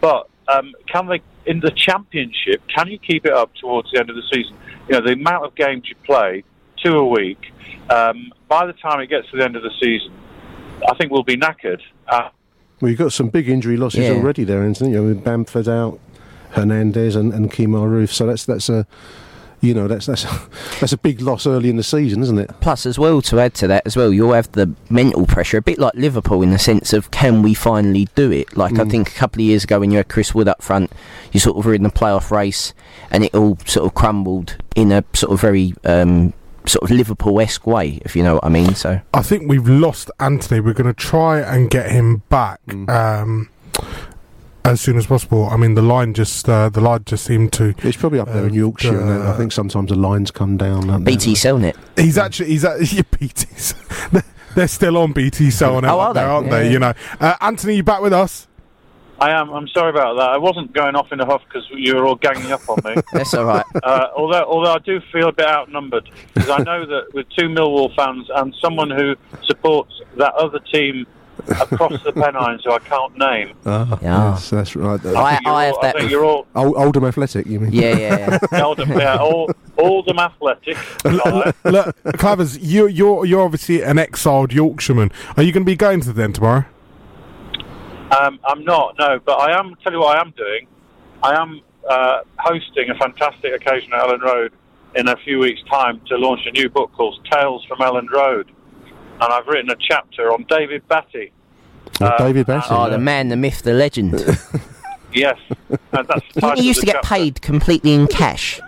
but um, can they in the championship? Can you keep it up towards the end of the season? You know the amount of games you play, two a week. Um, by the time it gets to the end of the season, I think we'll be knackered. Uh, Well, you've got some big injury losses Yeah. already there, Anthony. You know, with Bamford out, Hernandez and, and Kemar Roofe. So that's that's a, you know, that's that's [LAUGHS] that's a big loss early in the season, isn't it? Plus, as well, to add to that as well, you'll have the mental pressure, a bit like Liverpool in the sense of can we finally do it? Like I Mm. think a couple of years ago when you had Chris Wood up front, you sort of were in the playoff race, and it all sort of crumbled in a sort of very um, sort of Liverpool-esque way, if you know what I mean. So I think we've lost Anthony. We're going to try and get him back Mm. um, as soon as possible. I mean, the line just uh, the line just seemed to. It's probably up there in Yorkshire, and I think sometimes the lines come down. don't they? BT Cellnet. He's actually he's at [LAUGHS] yeah, BT's. [LAUGHS] They're still on BT Cell now, Oh, are they? aren't Yeah, they? You know, uh, Anthony, you back with us? I am. I'm sorry about that. I wasn't going off in a huff because you were all ganging up on me. [LAUGHS] That's all right. Uh, although, although I do feel a bit outnumbered because I know that with two Millwall fans and someone who supports that other team across the Pennines who I can't name. Ah, Yeah. yes, that's right. I, think you're all, I think you're all Old, Oldham Athletic, you mean? Yeah, yeah, yeah. [LAUGHS] Oldham, yeah, all, Oldham Athletic. [LAUGHS] Alright. Look, Clavers, you, you're you're obviously an exiled Yorkshireman. Are you going to be going to the den tomorrow? Um, I'm not, no, but I am. Tell you what I am doing. I am uh, hosting a fantastic occasion at Elland Road in a few weeks' time to launch a new book called Tales from Elland Road, and I've written a chapter on David Batty. Oh, uh, David Batty. Oh, the man, the myth, the legend. [LAUGHS] Yes, and that's the Didn't title he used to get chapter. paid completely in cash?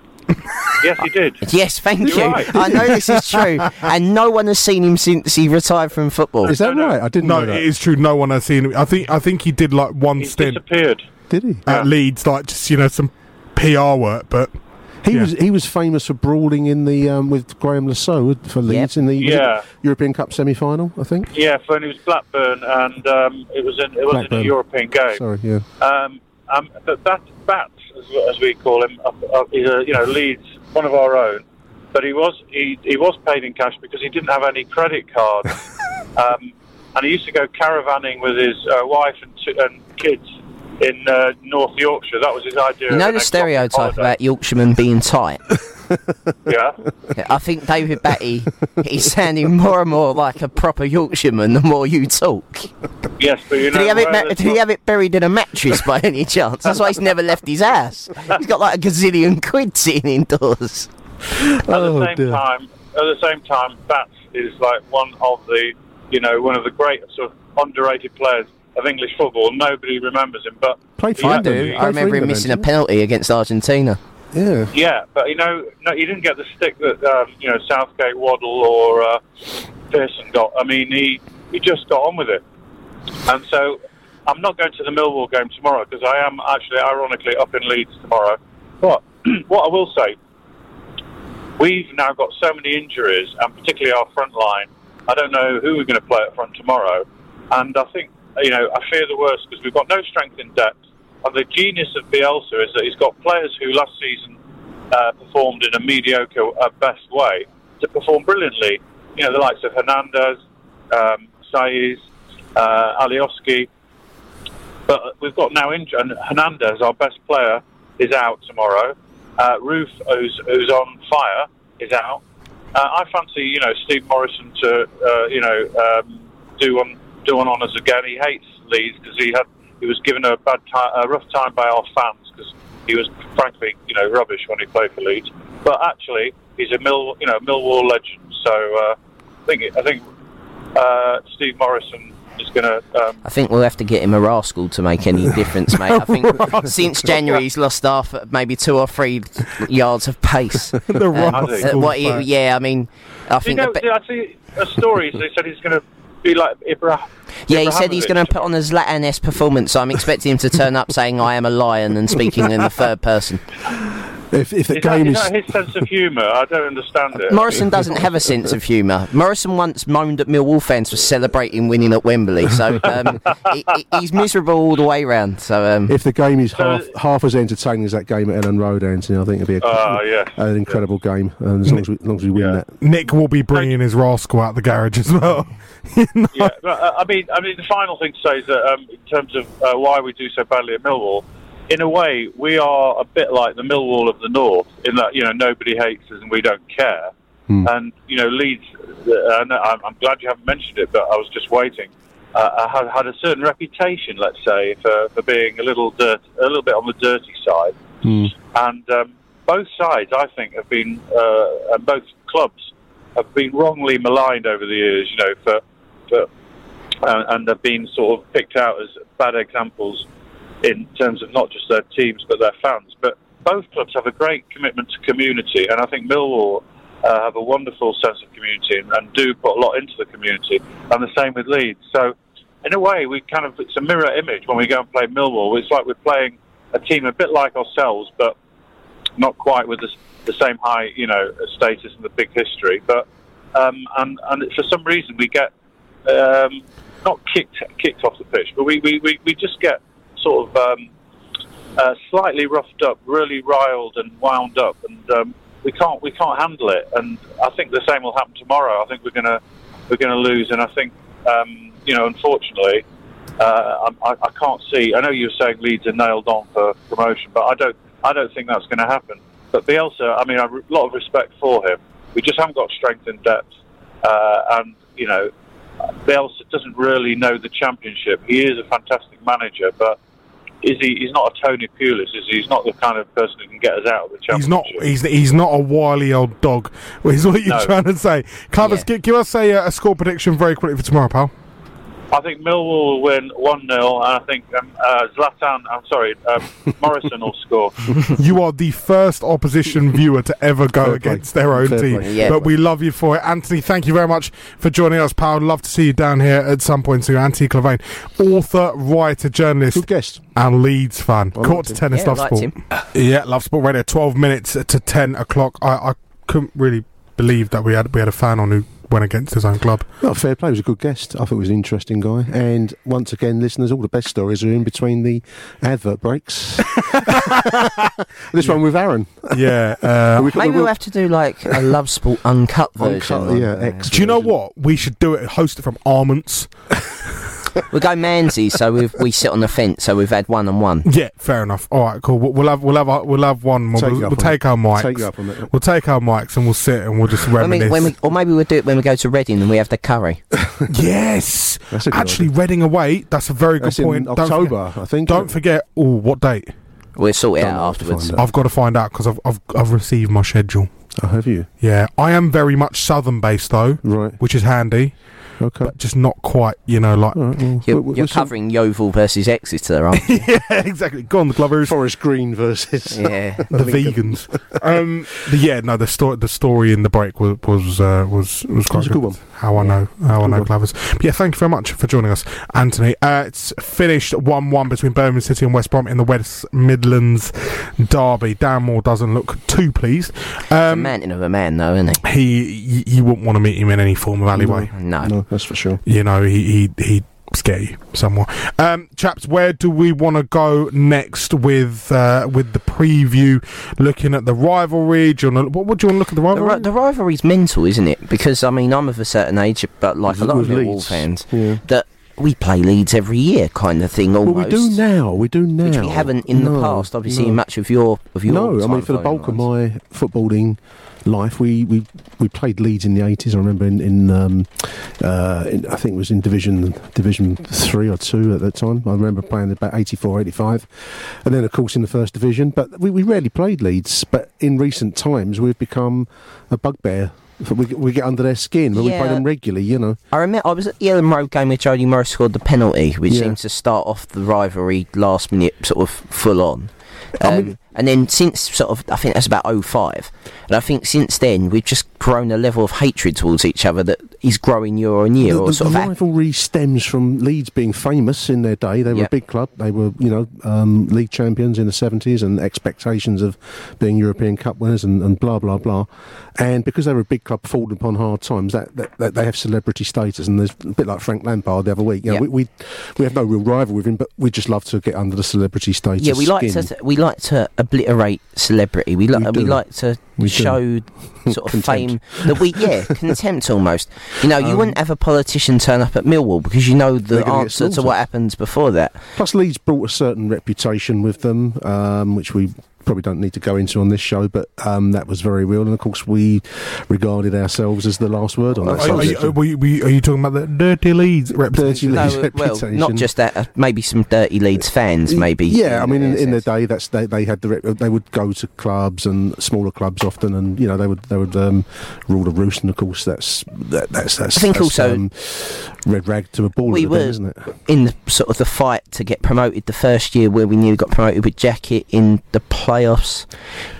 Yes, he did. [LAUGHS] Yes, thank You're you. right. I know this is true, and no one has seen him since he retired from football. Is that right? I didn't No, know that. it is true. No one has seen him. I think I think he did like one He's stint disappeared. Did he? at Leeds, like just you know some PR work, but. He Yeah. was he was famous for brawling in the um, with Graeme Le Saux for Leeds in the Yeah. European Cup semi final, I think. Yeah, when it was Blackburn, and um, it was in it was in a European game. Sorry, yeah. Um, um, but that Bats, as, as we call him, uh, uh, is a, you know Leeds, one of our own. But he was he, he was paid in cash because he didn't have any credit cards, [LAUGHS] um, and he used to go caravanning with his uh, wife and, two, and kids in uh, North Yorkshire. That was his idea. You know the stereotype about Yorkshiremen being tight? [LAUGHS] Yeah. I think David Batty, he's sounding more and more like a proper Yorkshireman the more you talk. Yes, but you know. Did he, have it, ma- the- did he have it buried in a mattress by any chance? That's why he's never left his house. He's got like a gazillion quid sitting indoors. at Oh, the same dear. time, at the same time, Bats is like one of the, you know, one of the great sort of underrated players of English football. Nobody remembers him, but Played for I do. I remember him missing a penalty against Argentina. Yeah. yeah, but you know, no, he didn't get the stick that um, you know Southgate, Waddle, or uh, Pearson got. I mean, he he just got on with it, and so. I'm not going to the Millwall game tomorrow because I am actually, ironically, up in Leeds tomorrow. But [CLEARS THROAT] what I will say, we've now got so many injuries, and particularly our front line. I don't know who we're going to play up front tomorrow, and I think you know I fear the worst because we've got no strength in depth. And the genius of Bielsa is that he's got players who last season uh, performed in a mediocre at best way to perform brilliantly. You know the likes of Hernandez, um, Saiz, uh, Alioski. But we've got now injured, and Hernandez, our best player, is out tomorrow. Uh, Roofe, who's, who's on fire, is out. Uh, I fancy, you know, Steve Morison to, uh, you know, um, do one do one on us again. He hates Leeds because he had he was given a bad time, a rough time by our fans because he was frankly, you know, rubbish when he played for Leeds. But actually, he's a Mill, you know, Millwall legend. So uh, I think I think uh, Steve Morison is going to. Um, I think we'll have to get him a rascal to make any difference, mate. I think [LAUGHS] since January he's lost half, maybe two or three yards of pace. [LAUGHS] The Um, rascal uh, what he- yeah, I mean, I you think know, the be- I see a story. They said he's going to be like Ibrahim. Yeah, he said he's going to put on a Zlatan-esque performance, so I'm expecting him to turn up saying, I am a lion, and speaking in the third person. If, if the Is game is is that his sense of humour? I don't understand it. Morison doesn't have a sense of humour. Morison once moaned at Millwall fans for celebrating winning at Wembley, so um, [LAUGHS] he, he- he's miserable all the way round. So um, if the game is half half as entertaining as that game at Elland Road, Anthony, I think it'll be a, Ah, yes, an incredible game. And as long as we, as long as we win that, Nick will be bringing his rascal out the garage as well. [LAUGHS] yeah, but, uh, I mean, I mean, the final thing to say is that um, in terms of uh, why we do so badly at Millwall, in a way, we are a bit like the Millwall of the North in that you know nobody hates us and we don't care. And you know, Leeds. Uh, and I'm, I'm glad you haven't mentioned it, but I was just waiting. Uh, had, had a certain reputation, let's say, for, for being a little dirt, a little bit on the dirty side. And um, both sides, I think, have been, uh, and both clubs have been wrongly maligned over the years. You know, for for uh, and have been sort of picked out as bad examples in terms of not just their teams but their fans. But both clubs have a great commitment to community, and I think Millwall uh, have a wonderful sense of community and, and do put a lot into the community, and the same with Leeds. So, in a way, we kind of it's a mirror image when we go and play Millwall. It's like we're playing a team a bit like ourselves, but not quite with the, the same high, you know, status and the big history. But um, and and for some reason we get um, not kicked kicked off the pitch, but we, we, we, we just get sort of um, uh, slightly roughed up, really riled and wound up, and um, we can't we can't handle it. And I think the same will happen tomorrow. I think we're gonna we're gonna lose, and I think um, you know, unfortunately. Uh, I, I can't see. I know you're saying Leeds are nailed on for promotion, but I don't. I don't think that's going to happen. But Bielsa, I mean, a lot of respect for him. We just haven't got strength and depth, uh, and you know, Bielsa doesn't really know the championship. He is a fantastic manager, but is he? He's not a Tony Pulis. Is he? He's not the kind of person who can get us out of the championship. He's not. He's he's not a wily old dog. [LAUGHS] Is what you're No. trying to say. Clavers, give, give us a, uh, a score prediction very quickly for tomorrow, pal. I think Millwall will win one 0 and I think um, uh, Zlatan. I'm sorry, um, [LAUGHS] Morison will score. you are the first opposition viewer to ever go Fair play. against their own Fair team. Yeah. But we love you for it. Anthony, thank you very much for joining us, pal. Love to see you down here at some point soon. Anthony Clavane, author, writer, journalist. Good guest. And Leeds fan. I Court to tennis, Yeah, love liked sport. Yeah, love sport radio. 12 minutes to 10 o'clock. I, I couldn't really believe that we had we had a fan on who went against his own club. Well, fair play. He was a good guest. I thought he was an interesting guy. And once again, listeners, all the best stories are in between the advert breaks. [LAUGHS] this one with Aaron. Yeah. Uh, [LAUGHS] We- we- maybe we- we'll have to do like a Love Sport uncut version. Uncut, yeah, X Do you know what? We should do it. Host it from Armants. We'll go Manzi, so we've, we sit on the fence, so we've had one on one. Yeah, fair enough. All right, cool. We'll, we'll have we'll have our- we'll have one. We'll, Take we'll, we'll on take it. our mics. Take you up on it. We'll take our mics and we'll sit and we'll just When we, reminisce. when we, or maybe we'll do it when we go to Reading and we have the curry. [LAUGHS] yes, That's a good actually, Reading away. That's a very good That's in point. Don't October, forget- I think. Don't forget. Oh, what date? We'll sort it Don't out I'll have afterwards. out. I've got to find out because I've, I've I've received my schedule. Oh, have you? Yeah, I am very much southern based though, Right. which is handy, Okay. but just not quite. You know, like All right, well, You're, we'll- you're we'll see. covering Yeovil versus Exeter, aren't you? yeah, exactly. Go on, the Glovers. Forest Green versus [LAUGHS] yeah. [LAUGHS] the vegans. [LAUGHS] um, the, yeah, no, the story, the story in the break was was uh, was was quite was a good one. How I know, how I know, one. Clavers. But yeah, thank you very much for joining us, Anthony. Uh, it's finished one-one between Birmingham City and West Brom in the West Midlands derby. Dan Moore doesn't look too pleased. a man mountain of a man, though, isn't he? he, y- you wouldn't want to meet him in any form of alleyway. No. No, that's for sure. You know, he he he scare you somewhat. Um, chaps, where do we want to go next with uh, with the preview? Looking at the rivalry, do you want to, what, what do you want to look at the The, rivalry? ri- the rivalry's mental, isn't it? Because I mean, I'm of a certain age, but like a lot of With Millwall Leeds. fans, Yeah. that we play Leeds every year, kind of thing. Well, Almost. we do now. We do now. Which we haven't in the No, past. Obviously, no. in much of your of your. No, I mean for the following bulk of my footballing life, we, we, we played Leeds in the eighties. I remember in, in, um, uh, in I think it was in Division Division three or two at that time. I remember playing about 84, 85. and then of course in the first division. But we, we rarely played Leeds. But in recent times, we've become a bugbear. We, we get under their skin when we play them regularly. You know, I remember I was at the Elland Road game where Jody Morris scored the penalty, which Yeah. seemed to start off the rivalry last minute, sort of full on. Um, and then since sort of, I think that's about 05. And I think since then, we've just grown a level of hatred towards each other that is growing year on year. The, or the, sort the rivalry stems from Leeds being famous in their day. They were Yep. a big club. They were, you know, um, league champions in the seventies, and expectations of being European Cup winners, and, and blah blah blah. And because they were a big club, falling upon hard times, that, that, that they have celebrity status. And there's a bit like Frank Lampard the other week. You know, Yep. we, we we have no real rival with him, but we just love to get under the celebrity status. yeah, we like skin. to we like to obliterate celebrity. We like We we, like to We do. show [LAUGHS] sort of fame that we yeah contempt almost. You know, you Um, wouldn't have a politician turn up at Millwall because you know the answer to what happens before that. Plus, Leeds brought a certain reputation with them, um, which we probably don't need to go into on this show, but um, that was very real. And of course, we regarded ourselves as the last word on that. Are, are, you, are, we- we- are you talking about the dirty Leeds reputation? No, Leeds uh, well, not just that. Uh, maybe some dirty Leeds fans. Maybe. Yeah, I mean, in, in the day, that's they, they had the rep- they would go to clubs and smaller clubs often, and you know they would they would um, rule the roost, and of course that's that, that's that's. I think that's, also- um, red rag to a ball, we at the were isn't it? in the sort of the fight to get promoted the first year where we nearly got promoted with Jackett in the playoffs.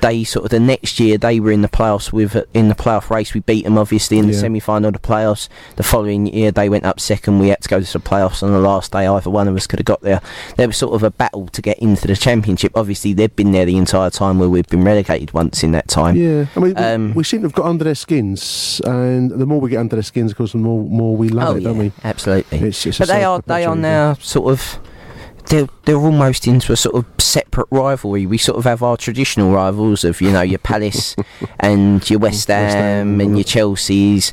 They sort of the next year they were in the playoffs with in the playoff race. We beat them obviously in the Yeah. semi final of the playoffs. The following year they went up second. We had to go to the playoffs on the last day. Either one of us could have got there. There was sort of a battle to get into the championship. Obviously they've been there the entire time where we've been relegated once in that time. Yeah, I mean, we- Um, we seem to have got under their skins, and the more we get under their skins, of course, the more more we love oh it, yeah, don't we? absolutely. It's, it's but they are they are now sort of they're they're almost into a sort of separate rivalry. We sort of have our traditional rivals of you know your Palace [LAUGHS] and your West Ham and your Chelsea's.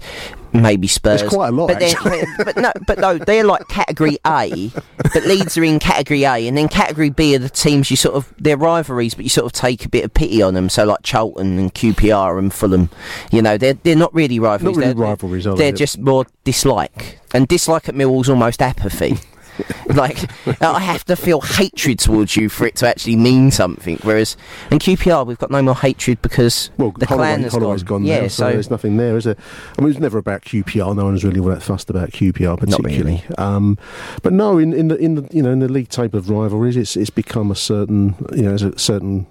Maybe Spurs. There's quite a lot, but, they're- actually. but, but no, but no, they're like category A. But Leeds are in category A, and then category B are the teams you sort of they're rivalries, but you sort of take a bit of pity on them. So like Charlton and QPR and Fulham, you know, they're they're not really rivalries. Not really they're, rivalries, are they? They're just more dislike, and dislike at Millwall's almost apathy. [LAUGHS] like I have to feel hatred towards you for it to actually mean something. Whereas in QPR we've got no more hatred because Well, the Holloway, clan has Holloway's gone. gone, yeah, now, so, there's nothing there, is there? I mean, it was never about QPR. No one's really all that fussed about QPR particularly. Um, but no, in, in the in the you know in the league type of rivalries, it's it's become a certain you know a certain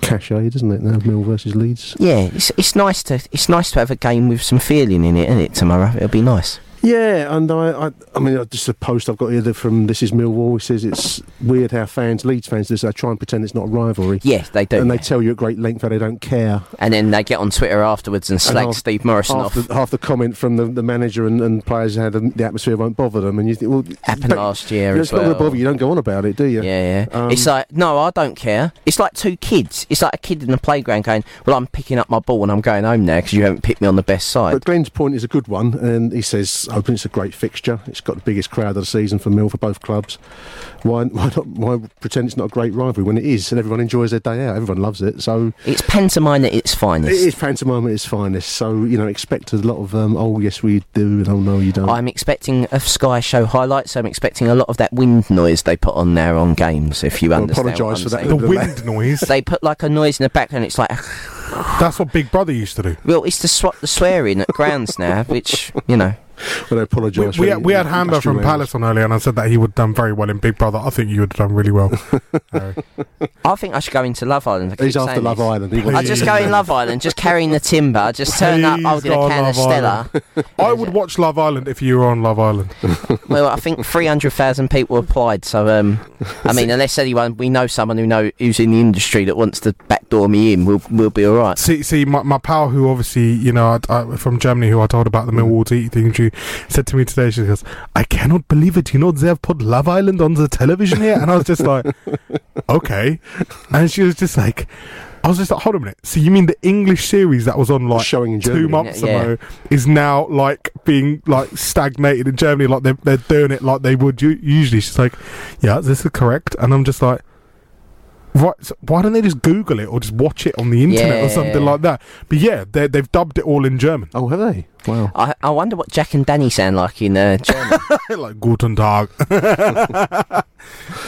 cachet, doesn't it? Now Mill versus Leeds. yeah, it's it's nice to it's nice to have a game with some feeling in it, isn't it? Tomorrow it'll be nice. Yeah, and I, I, I mean, uh, just a post I've got here from This Is Millwall. It says it's weird how fans, Leeds fans. They try and pretend it's not a rivalry. Yes, they do. And they tell you at great length how they don't care. And then they get on Twitter afterwards and slag half- Steve Morison half off. The, half the comment from the, the manager and, and players how the, the atmosphere won't bother them, and you think, well, Happened last year you know, as it's not going well. to bother you. You don't go on about it, do you? Yeah, yeah. Um, it's like no, I don't care. It's like two kids. It's like a kid in the playground going, "Well, I'm picking up my ball and I'm going home now because you haven't picked me on the best side." But Glenn's point is a good one, and he says, "Hoping it's a great fixture. It's got the biggest crowd of the season for Mill for both clubs. Why, why not? Why pretend it's not a great rivalry when it is, and everyone enjoys their day out. Everyone loves it. So It's pantomime at its finest. it is pantomime at its finest. So you know, expect a lot of um, oh yes we do, and oh no you don't. I'm expecting a Sky Show highlight, so I'm expecting a lot of that wind noise they put on there on games. If you Well, understand, what apologise for that. The wind noise. They put like a noise in the background. It's like, That's what Big Brother used to do. well, it's to swap the swearing at grounds now, which you know. But I apologise. We, we, had, we had the Hamber from industrial Palace on earlier, and I said that he would have done very well in Big Brother. I think you would have done really well. Harry. [LAUGHS] I think I should go into Love Island. I keep He's after Love this. Island. He I just to- go in Love Island, just carrying the timber, I just turn up Please holding go a on can of Stella. I would watch Love Island if you were on Love Island. [LAUGHS] Well, I think three hundred thousand people applied. So, um, I mean, [LAUGHS] unless anyone we know someone who know who's in the industry that wants to backdoor me in, we'll we'll be all right. See, see, my, my pal who obviously, you know, I, I, from Germany, who I told about the mm. Millwall tea thing, she said to me today, she goes, I cannot believe it. You know, they have put Love Island on the television here. And I was just [LAUGHS] like, okay. And she was just like, I was just like, hold on a minute. So you mean the English series that was on like Showing in two months Yeah, yeah. ago is now like being like stagnated in Germany, like they're, they're doing it like they would u- usually. She's like, yeah, this is correct. And I'm just like, Right, so why don't they just Google it or just watch it on the internet or something like that? But yeah, they, they've dubbed it all in German. Oh, have they? Wow. I, I wonder what Jack and Danny sound like in uh, German. [LAUGHS] like Guten Tag. [LAUGHS]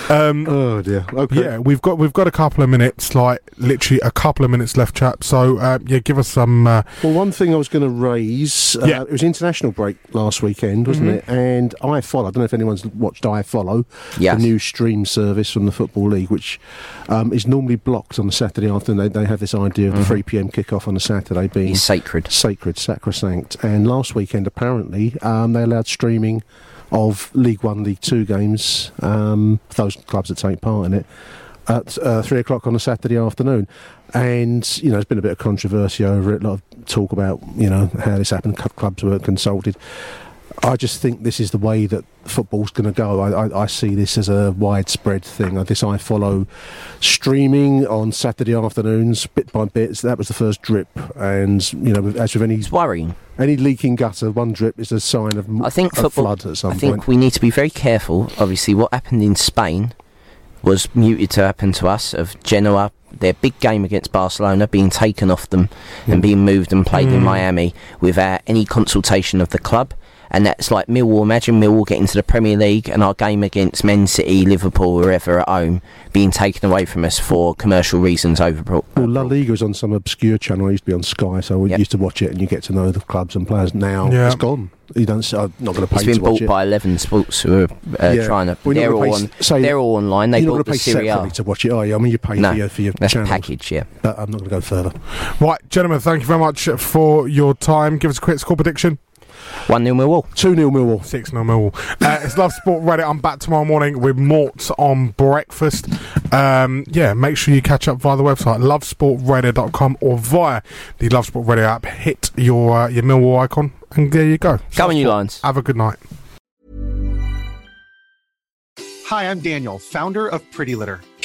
Um, [LAUGHS] oh dear. Okay. Yeah, we've got we've got a couple of minutes, like literally a couple of minutes left, chap. So uh, yeah, give us some. Uh, Well, one thing I was going to raise, uh, Yeah. it was international break last weekend, wasn't Mhm. it? And iFollow. I don't know if anyone's watched iFollow, Yes. the new stream service from the Football League, which um, is normally blocked on the Saturday afternoon. They, they have this idea of the Mhm. 3 p.m. kickoff on a Saturday being It's sacred, sacred, sacrosanct. And last weekend, apparently, um, they allowed streaming of League One, League Two games. Um, those clubs that take part in it at uh, three o'clock on a Saturday afternoon. And you know, there's been a bit of controversy over it. A lot of talk about you know how this happened. Club- Clubs weren't consulted. I just think this is the way that football's going to go. I, I, I see this as a widespread thing. This iFollow streaming on Saturday afternoons, bit by bit. That was the first drip, and you know, as with any worrying. Any leaking gutter, one drip is a sign of I think a football. flood at some I think point. we need to be very careful. Obviously, what happened in Spain was muted to happen to us. Of Girona, their big game against Barcelona being taken off them and being moved and played in Mm. Miami without any consultation of the club. And that's like Millwall. Imagine Millwall getting to the Premier League and our game against Man City, Liverpool, wherever at home, being taken away from us for commercial reasons over. Well, La Liga was on some obscure channel. I used to be on Sky, so we used to watch it, and you get to know the clubs and players. Now Yeah. it's gone. You don't. s- I'm not going to pay It's been to watch bought it. by Eleven Sports, who are uh, Yeah. trying to. Well, They're all, on, pay s- say- they're all online. They You're bought not the to pay Serie A. separately to watch it, are you? I mean, you pay No, for your for your that's channels. package, yeah. But I'm not going to go further. right, gentlemen, thank you very much for your time. Give us a quick score prediction. 1 0 Millwall. 2 0 Millwall. 6 0 Millwall. Uh, it's Love Sport Radio. I'm back tomorrow morning with Mort on breakfast. Um, yeah, make sure you catch up via the website, lovesportradio.com or via the Love Sport Radio app. Hit your, uh, your Millwall icon, and there you go. Come on, you Lions. Have a good night. Hi, I'm Daniel, founder of Pretty Litter.